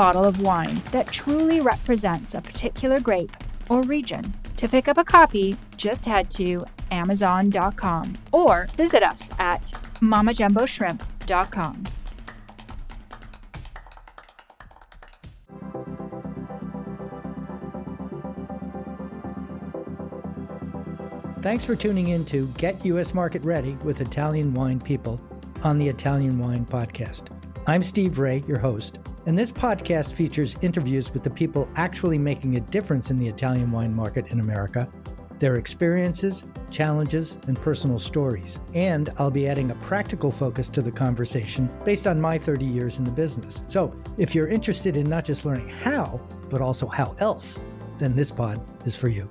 bottle of wine that truly represents a particular grape or region. To pick up a copy, just head to Amazon.com or visit us at MamaJumboShrimp.com. Thanks for tuning in to Get U.S. Market Ready with Italian Wine People on the Italian Wine Podcast. I'm Steve Raye, your host, and this podcast features interviews with the people actually making a difference in the Italian wine market in America, their experiences, challenges, and personal stories. And I'll be adding a practical focus to the conversation based on my 30 years in the business. So if you're interested in not just learning how, but also how else, then this pod is for you.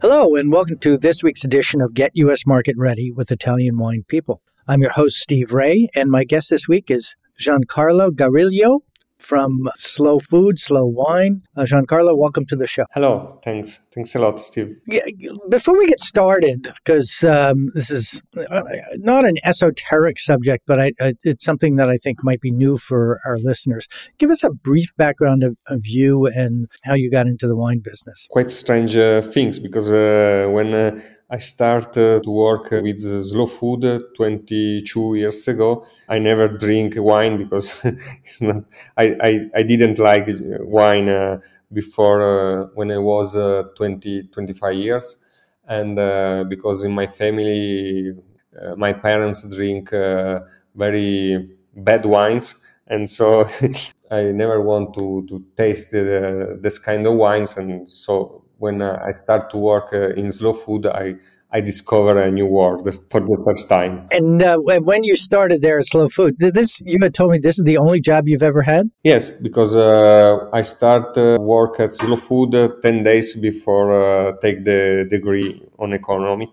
Hello, and welcome to this week's edition of Get U.S. Market Ready with Italian Wine People. I'm your host, Steve Raye, and my guest this week is Giancarlo Gariglio from Slow Food, Slow Wine. Uh, Giancarlo, welcome to the show. Hello, thanks. Thanks a lot, Steve. Yeah, before we get started, because um, this is uh, not an esoteric subject, but I, I, it's something that I think might be new for our listeners. Give us a brief background of, of you and how you got into the wine business. Quite strange uh, things because uh, when uh, I started to work with slow food 22 years ago. I never drink wine because it's not. I, I, I didn't like wine uh, before uh, when I was uh, 20 25 years, and uh, because in my family, uh, my parents drink uh, very bad wines, and so I never want to to taste this kind of wines, and so when uh, I start to work uh, in slow food, I I discover a new world for the first time. And uh, when you started there at Slow Food, this you had told me this is the only job you've ever had. Yes, because uh, I start uh, work at Slow Food uh, ten days before uh, take the degree on economic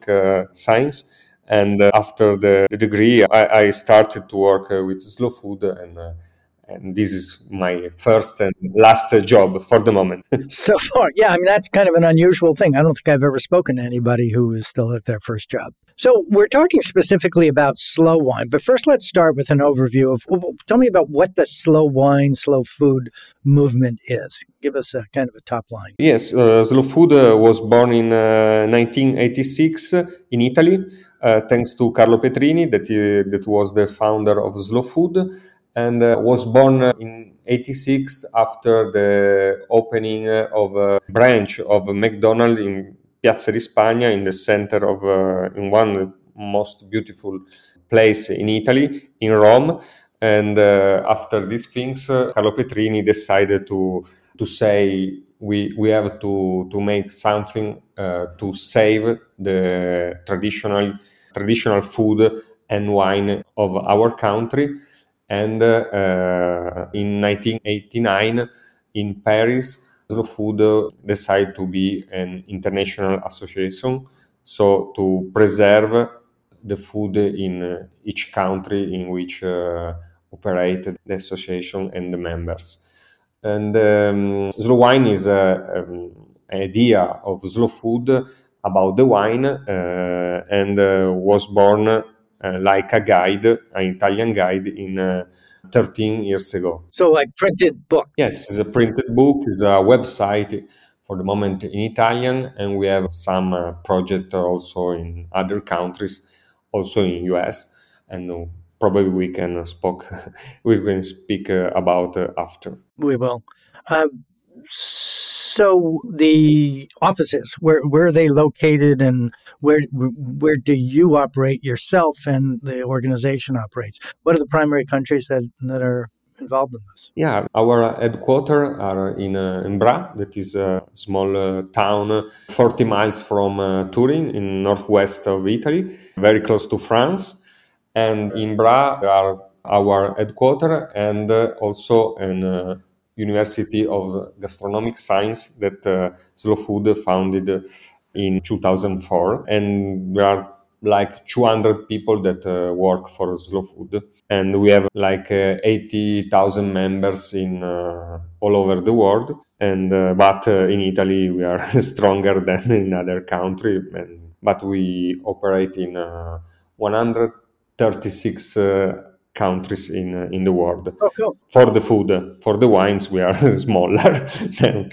science, and after the degree, I, I, started to work with Slow Food and and this is my first and last job for the moment. so far, yeah, I mean that's kind of an unusual thing. I don't think I've ever spoken to anybody who is still at their first job. So we're talking specifically about slow wine, but first let's start with an overview of. Tell me about what the slow wine, slow food movement is. Give us a kind of a top line. Yes, uh, slow food uh, was born in uh, 1986 in Italy. Uh, thanks to Carlo Petrini, that, uh, that was the founder of Slow Food and uh, was born in 86 after the opening of a branch of McDonald's in Piazza di Spagna in the center of uh, in one most beautiful place in Italy in Rome. And uh, after these things uh, Carlo Petrini decided to to say we we have to to make something uh, to save the traditional traditional food and wine of our country and uh, in 1989, in Paris, Slow Food decided to be an international association, so to preserve the food in each country in which uh, operate the association and the members. And um, slow wine is an um, idea of slow food about the wine uh, and uh, was born uh, like a guide, an Italian guide in uh, 13 years ago. So, like printed book? Yes, it's a printed book, it's a website for the moment in Italian, and we have some uh, project also in other countries, also in US, and uh, probably we can spoke we can speak uh, about uh, after. We will. Um, so the offices, where where are they located, and where where do you operate yourself, and the organization operates? What are the primary countries that that are involved in this? Yeah, our headquarters are in, uh, in Bra, that is a small uh, town 40 miles from uh, Turin in northwest of Italy, very close to France. And in Bra are our headquarters and uh, also an uh, University of Gastronomic Science that uh, Slow Food founded in 2004. And there are like 200 people that uh, work for Slow Food. And we have like uh, 80,000 members in uh, all over the world. And but in Italy, we are stronger than in other countries. but we operate in 136 countries in uh, in the world. Oh, cool. For the food, for the wines, we are smaller than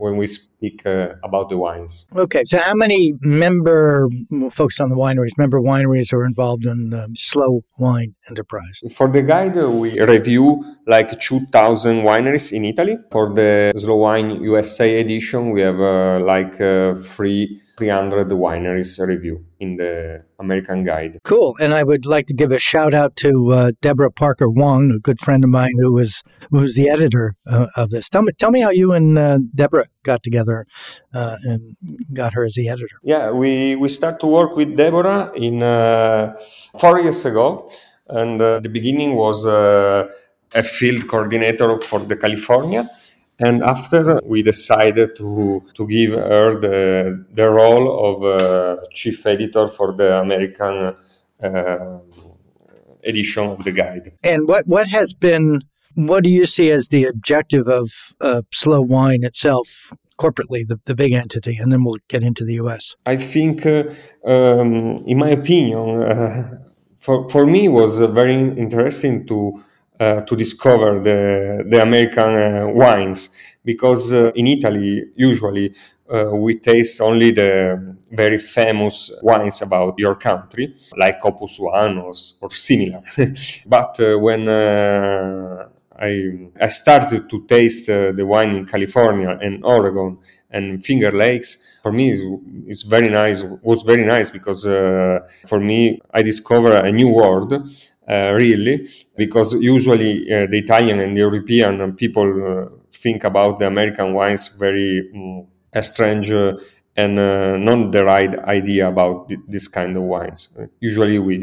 when we speak uh, about the wines. Okay, so how many member focus on the wineries? Member wineries are involved in the Slow Wine Enterprise. For the guide, we review like two thousand wineries in Italy. For the Slow Wine USA edition, we have uh, like uh, three 300 wineries review in the American Guide. Cool. And I would like to give a shout out to uh, Deborah Parker Wong, a good friend of mine who was who was the editor uh, of this. Tell me, tell me how you and uh, Deborah got together uh, and got her as the editor. Yeah, we we start to work with Deborah in uh, four years ago, and uh, the beginning was a field coordinator for the California and after we decided to, to give her the, the role of uh, chief editor for the American uh, edition of the guide. And what, what has been, what do you see as the objective of uh, Slow Wine itself corporately, the, the big entity, and then we'll get into the US. I think, uh, um, in my opinion, uh, for, for me, it was very interesting to uh, to discover the, the American uh, wines because uh, in Italy, usually uh, we taste only the very famous wines about your country, like Opus One or, or similar. but uh, when uh, I, I started to taste uh, the wine in California and Oregon and Finger Lakes, for me it's, very nice. Was very nice because uh, for me I discovered a new world uh, really, because usually uh, the Italian and the European people uh, think about the American wines very um, strange and uh, not the right idea about th- this kind of wines. Uh, usually, we,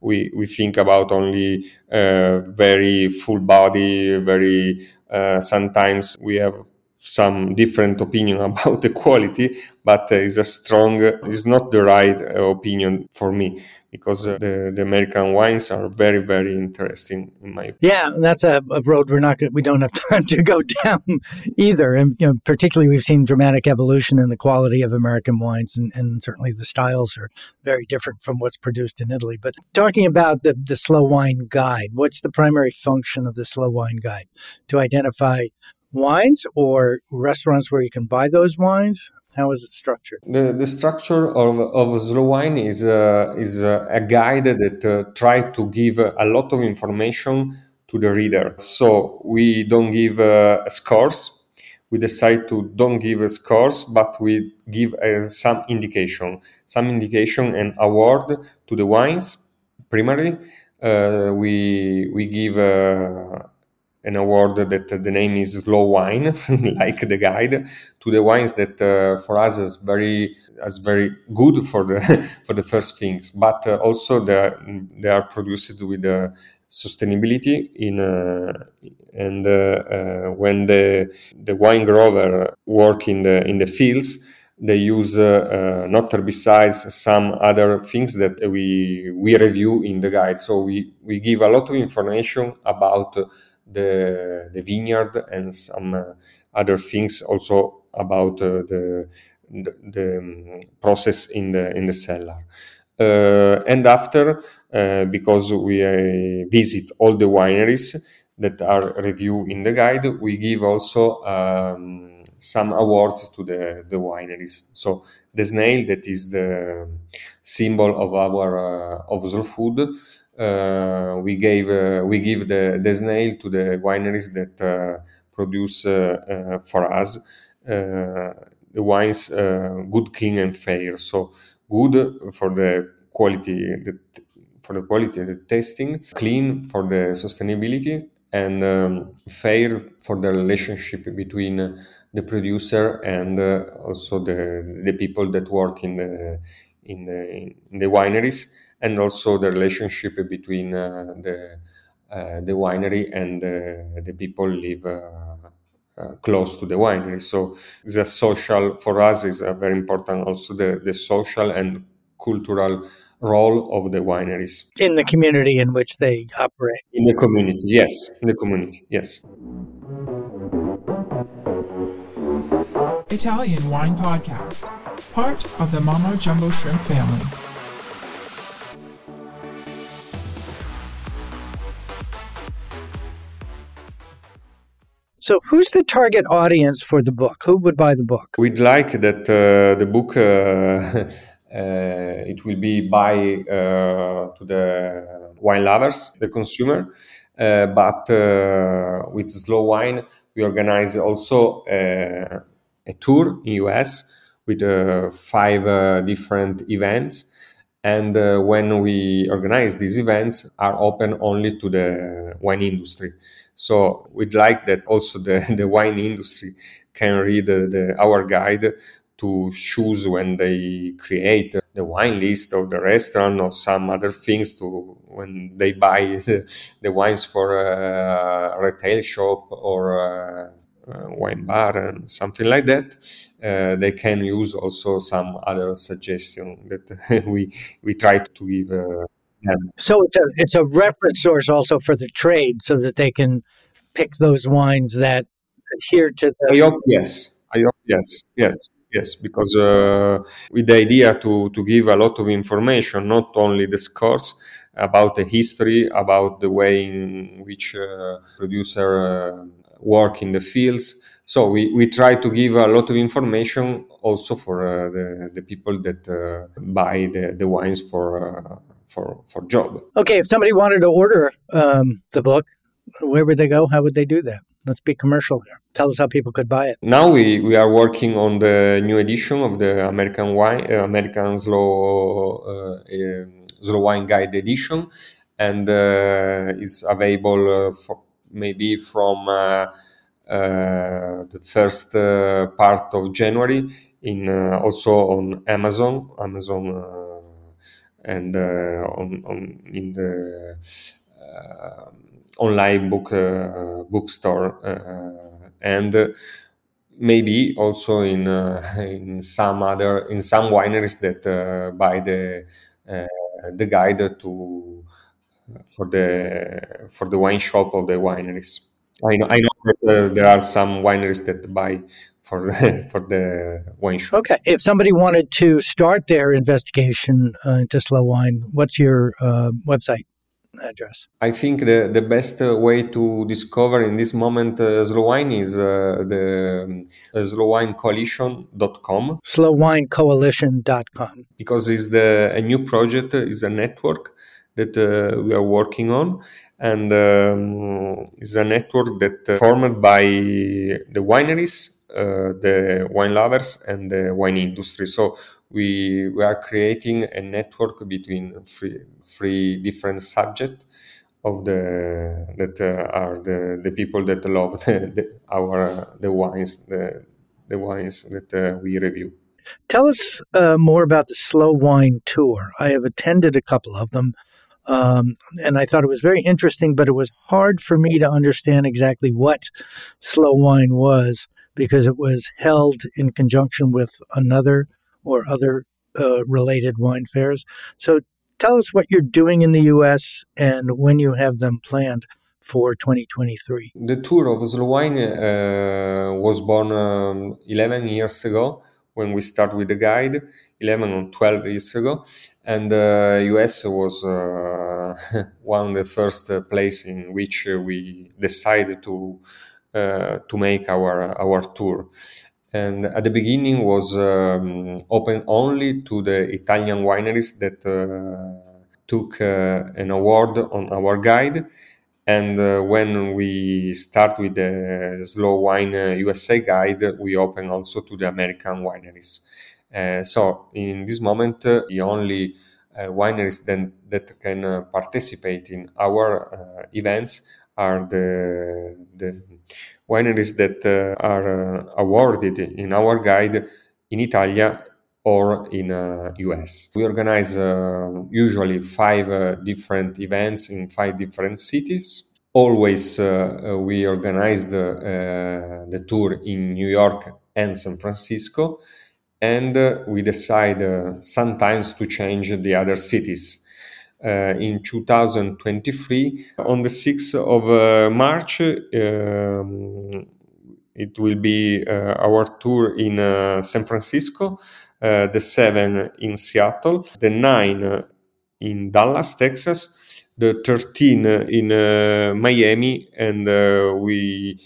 we we think about only uh, very full body, very. sometimes we have some different opinion about the quality, but it's a strong. It's not the right opinion for me because uh, the, the American wines are very, very interesting in my opinion. Yeah, that's a, a road we're not we don't have time to go down either. And you know, particularly we've seen dramatic evolution in the quality of American wines, and, and certainly the styles are very different from what's produced in Italy. But talking about the, the slow wine guide, what's the primary function of the slow wine guide? To identify wines or restaurants where you can buy those wines? How is it structured? The, the structure of, of Slow Wine is, uh, is uh, a guide that uh, tries to give a lot of information to the reader. So we don't give uh, scores. We decide to don't give scores, but we give uh, some indication, some indication and award to the wines. Primarily, uh, we we give an award that the name is Slow Wine, like the guide, to the wines that uh, for us is very as very good for the for the first things, but uh, also they they are produced with uh, sustainability in uh, and uh, uh, when the the wine grower work in the in the fields they use uh, uh, not herbicides, some other things that we we review in the guide. So we we give a lot of information about the, the vineyard and some uh, other things also about uh, the, the, the um, process in the in the cellar. Uh, and after, because we visit all the wineries that are reviewed in the guide, we give also um, some awards to the, the wineries. So the snail that is the symbol of our uh, of slow food we gave uh, we give the, the snail to the wineries that uh, produce for us the wines good, clean, and fair. So good for the quality, the, for the quality of the tasting, clean for the sustainability, and um, fair for the relationship between the producer and uh, also the the people that work in the in the, in the wineries, and also the relationship between uh, the uh, the winery and the people live. Uh, close to the winery. So the social for us is uh, very important. Also the the social and cultural role of the wineries in the community in which they operate. In the community, yes. In the community, yes. Italian Wine Podcast, part of the Mama Jumbo Shrimp family. So, who's the target audience for the book? Who would buy the book? We'd like that uh, the book uh, Uh, it will be by uh, to the wine lovers, the consumer. Uh, but with slow wine, we organize also a tour in US with five different events and uh, when we organize these events are open only to the wine industry so we'd like that also the, the wine industry can read the, the, our guide to choose when they create the wine list of the restaurant or some other things to when they buy the, the wines for a retail shop or wine bar and something like that. Uh, they can use also some other suggestion that we we try to give uh, them. so it's a it's a reference source also for the trade so that they can pick those wines that adhere to the I hope yes I hope yes yes Yes, because uh, with the idea to, to give a lot of information, not only the scores, about the history, about the way in which uh, producer uh, work in the fields. So we, we try to give a lot of information also for uh, the, the people that uh, buy the, the wines for uh, for for job. Okay, if somebody wanted to order um, the book, where would they go? How would they do that? Let's be commercial here. Tell us how people could buy it. Now we, we are working on the new edition of the American wine, uh, American slow uh, slow wine guide edition, and uh, is available uh, for maybe from uh, uh, the first part of January in also on Amazon, Amazon, and on, on in the online book uh, bookstore uh, and maybe also in uh, in some other in some wineries that buy the the guide to for the for the wine shop of the wineries. I know I know that uh, there are some wineries that buy for the, for the wine shop. Okay, if somebody wanted to start their investigation uh, into slow wine, what's your uh, website? address? I think the, the best uh, way to discover in this moment uh, slow wine is uh, the um, slowwinecoalition.com. Slowwinecoalition.com. Because it's the, a new project, is a network that uh, we are working on. And um, it's a network that uh, formed by the wineries, uh, the wine lovers, and the wine industry. So we, we are creating a network between three, three different subjects of the that uh, are the, the people that love the, the our uh, the wines the, the wines that uh, we review. Tell us uh, more about the Slow Wine Tour. I have attended a couple of them, um, and I thought it was very interesting, but it was hard for me to understand exactly what slow wine was because it was held in conjunction with another or other uh, related wine fairs. So tell us what you're doing in the US and when you have them planned for 2023. The tour of Wine uh, was born um, 11 years ago when we started with the guide, 11 or 12 years ago. And uh, US was uh, one of the first uh, place in which we decided to to make our our tour and at the beginning was um, open only to the Italian wineries that uh, took uh, an award on our guide. And uh, when we start with the Slow Wine USA guide, we open also to the American wineries. so in this moment, the only uh, wineries then, that can uh, participate in our uh, events are the, the wineries that uh, are uh, awarded in our guide in Italia or in uh, US. We organize uh, usually five uh, different events in five different cities. Always uh, we organize the, the tour in New York and San Francisco, and we decide sometimes to change the other cities. Uh, in 2023. On the 6th of uh, March, um, it will be uh, our tour in San Francisco, the 7 in Seattle, the 9 in Dallas, Texas, the 13 in Miami, and we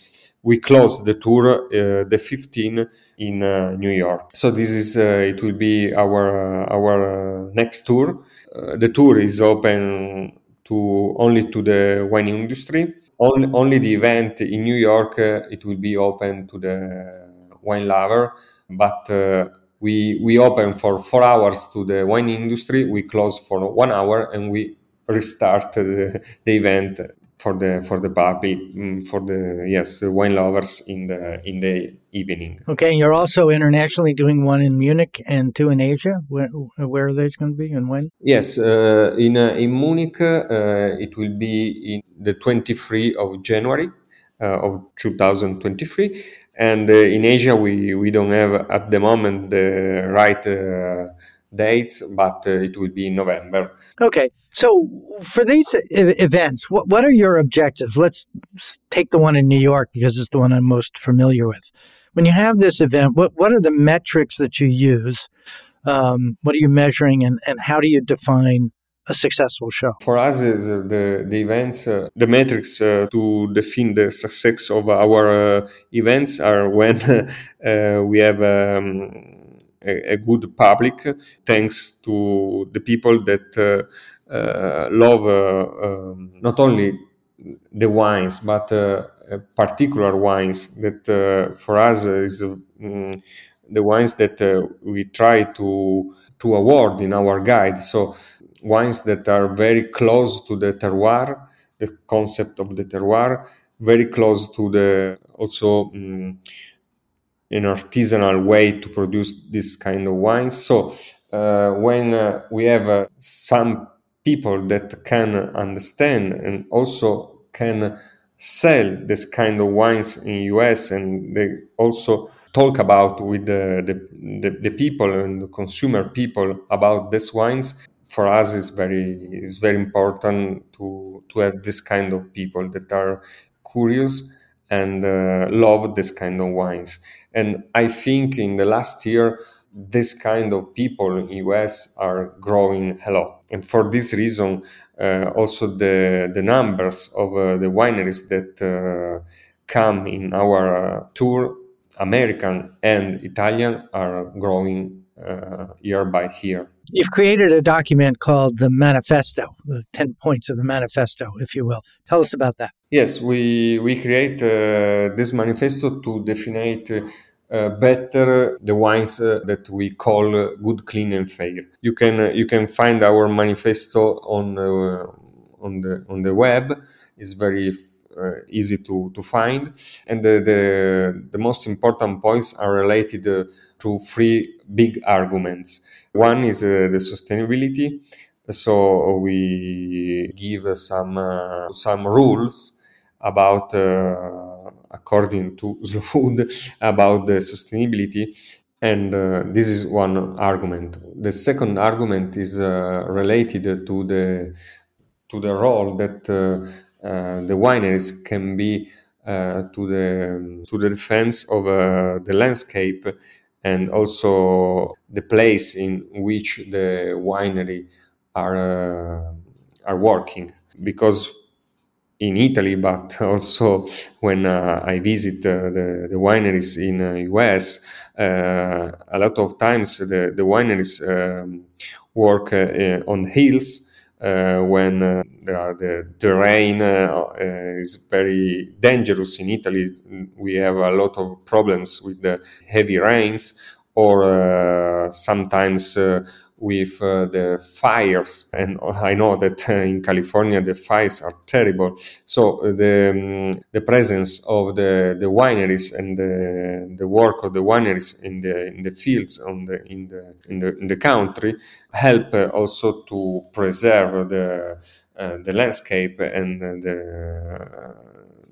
we close the tour uh, the 15 in uh, New York. So this is uh, it will be our our next tour. Uh, the tour is open to only to the wine industry. Only, only the event in New York uh, it will be open to the wine lover, but uh, we we open for four hours to the wine industry. We close for one hour and we restart the, the event for the for the puppy mm, for the yes wine lovers in the in the evening. Okay, and you're also internationally doing one in Munich and two in Asia. Where where are those going to be and when? Yes, uh, in uh, in Munich uh, it will be in the 23 of January uh, of 2023, and uh, in Asia we we don't have at the moment the right uh, dates, but uh, it will be in November. Okay. So for these events, what, what are your objectives? Let's take the one in New York because it's the one I'm most familiar with. When you have this event, what, what are the metrics that you use? Um, what are you measuring and, and how do you define a successful show? For us, is uh, the, the events, uh, the metrics uh, to define the success of our uh, events are when uh, we have um, a, a, good public thanks to the people that uh, uh, love uh, um, not only the wines but particular wines that for us is um, the wines that uh, we try to to award in our guide. So wines that are very close to the terroir, the concept of the terroir, very close to the also um, an artisanal way to produce this kind of wines. So uh, when uh, we have uh, some people that can understand and also can sell this kind of wines in US and they also talk about with the, the, the, the people and the consumer people about these wines for us is very is very important to to have this kind of people that are curious and uh, love this kind of wines and I think in the last year, this kind of people in US are growing a lot. And for this reason, uh, also the, the numbers of uh, the wineries that uh, come in our uh, tour, American and Italian, are growing uh, year by year. You've created a document called the Manifesto, the 10 points of the manifesto, if you will. Tell us about that. Yes, we, we create uh, this manifesto to define uh, better the wines uh, that we call uh, good, clean, and fair. You can uh, you can find our manifesto on uh, on the on the web. It's very easy to, to find, and the, the, the most important points are related to three big arguments. One is the sustainability. So we give some some rules about according to Slow Food about the sustainability. And uh, this is one argument. The second argument is uh, related to the to the role that uh, uh the wineries can be uh, to the to the defense of uh, the landscape and also the place in which the winery are are working. Because in Italy, but also when uh, I visit uh, the, the wineries in uh, US, uh, a lot of times the, the wineries um, work uh, on hills Uh, when uh, the terrain uh, is very dangerous in Italy. We have a lot of problems with the heavy rains, or sometimes with uh, the fires. And I know that uh, in California the fires are terrible. So uh, the um, the presence of the, the wineries and the, the work of the wineries in the in the fields on the in the in the, in the country help uh, also to preserve the uh, the landscape and the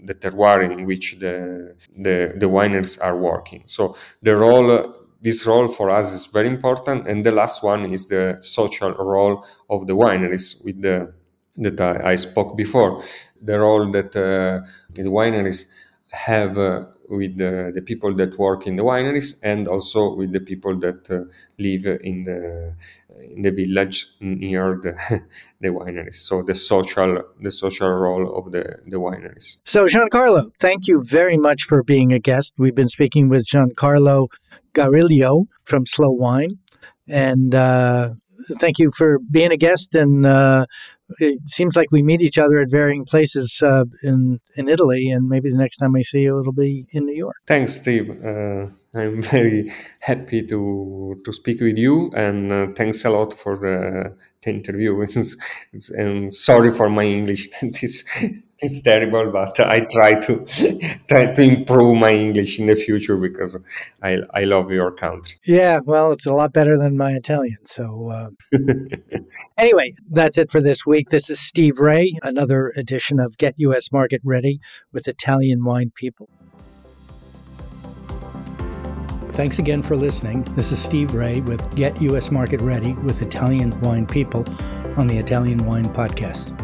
the terroir in which the, the, the wineries are working. So the role this role for us is very important. And the last one is the social role of the wineries with the that I, I spoke before. The role that uh, the wineries have uh, with the, the, people that work in the wineries and also with the people that uh, live in the in the village near the, the wineries. So the social the social role of the, the wineries. So Giancarlo, thank you very much for being a guest. We've been speaking with Giancarlo Gariglio from Slow Wine. And uh, thank you for being a guest. And uh, it seems like we meet each other at varying places uh, in in Italy, and maybe the next time I see you, it'll be in New York. Thanks, Steve. Uh, I'm very happy to to speak with you, and uh, thanks a lot for the, the interview. It's, it's, and sorry for my English. it's it's terrible, but I try to try to improve my English in the future because I I love your country. Yeah, well, it's a lot better than my Italian. So uh... anyway, that's it for this week. This is Steve Raye, another edition of Get U.S. Market Ready with Italian Wine People. Thanks again for listening. This is Steve Raye with Get U.S. Market Ready with Italian Wine People on the Italian Wine Podcast.